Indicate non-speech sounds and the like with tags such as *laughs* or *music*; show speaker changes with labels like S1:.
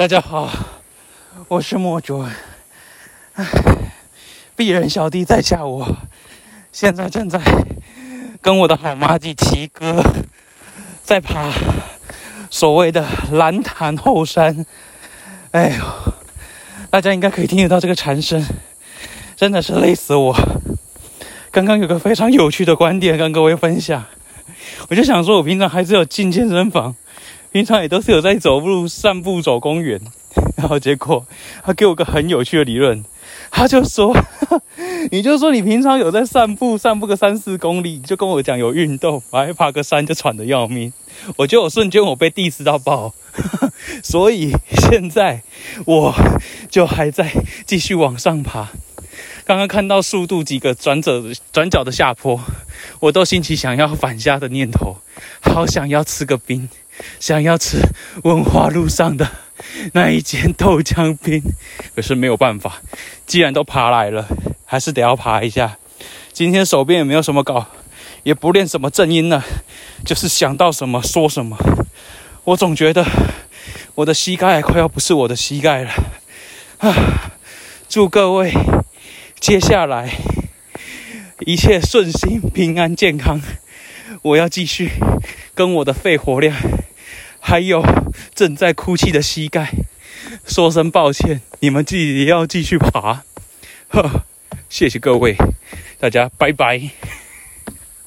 S1: 大家好，我是莫卓。唉，鄙人小弟在下我，现在正在跟我的好妈弟齐哥在爬所谓的蓝潭后山。哎呦，大家应该可以听得到这个蝉声，真的是累死我。刚刚有个非常有趣的观点跟各位分享，我就想说，我平常还是有进健身房。平常也都是有在走路、散步、走公园，*laughs* 然后结果他给我个很有趣的理论，他就说：“ *laughs* 你就说你平常有在散步，散步个三四公里，你就跟我讲有运动，我还爬个山就喘得要命。”我觉得我瞬间我被 diss 到爆，*laughs* 所以现在我就还在继续往上爬。刚刚看到速度几个转折转角的下坡，我都兴起想要返家的念头，好想要吃个冰。想要吃文化路上的那一间豆浆冰，可是没有办法，既然都爬来了，还是得要爬一下。今天手边也没有什么稿，也不练什么正音了，就是想到什么说什么。我总觉得我的膝盖快要不是我的膝盖了啊！祝各位接下来一切顺心、平安、健康。我要继续跟我的肺活量。还有正在哭泣的膝盖，说声抱歉，你们自己也要继续爬。呵，谢谢各位，大家拜拜。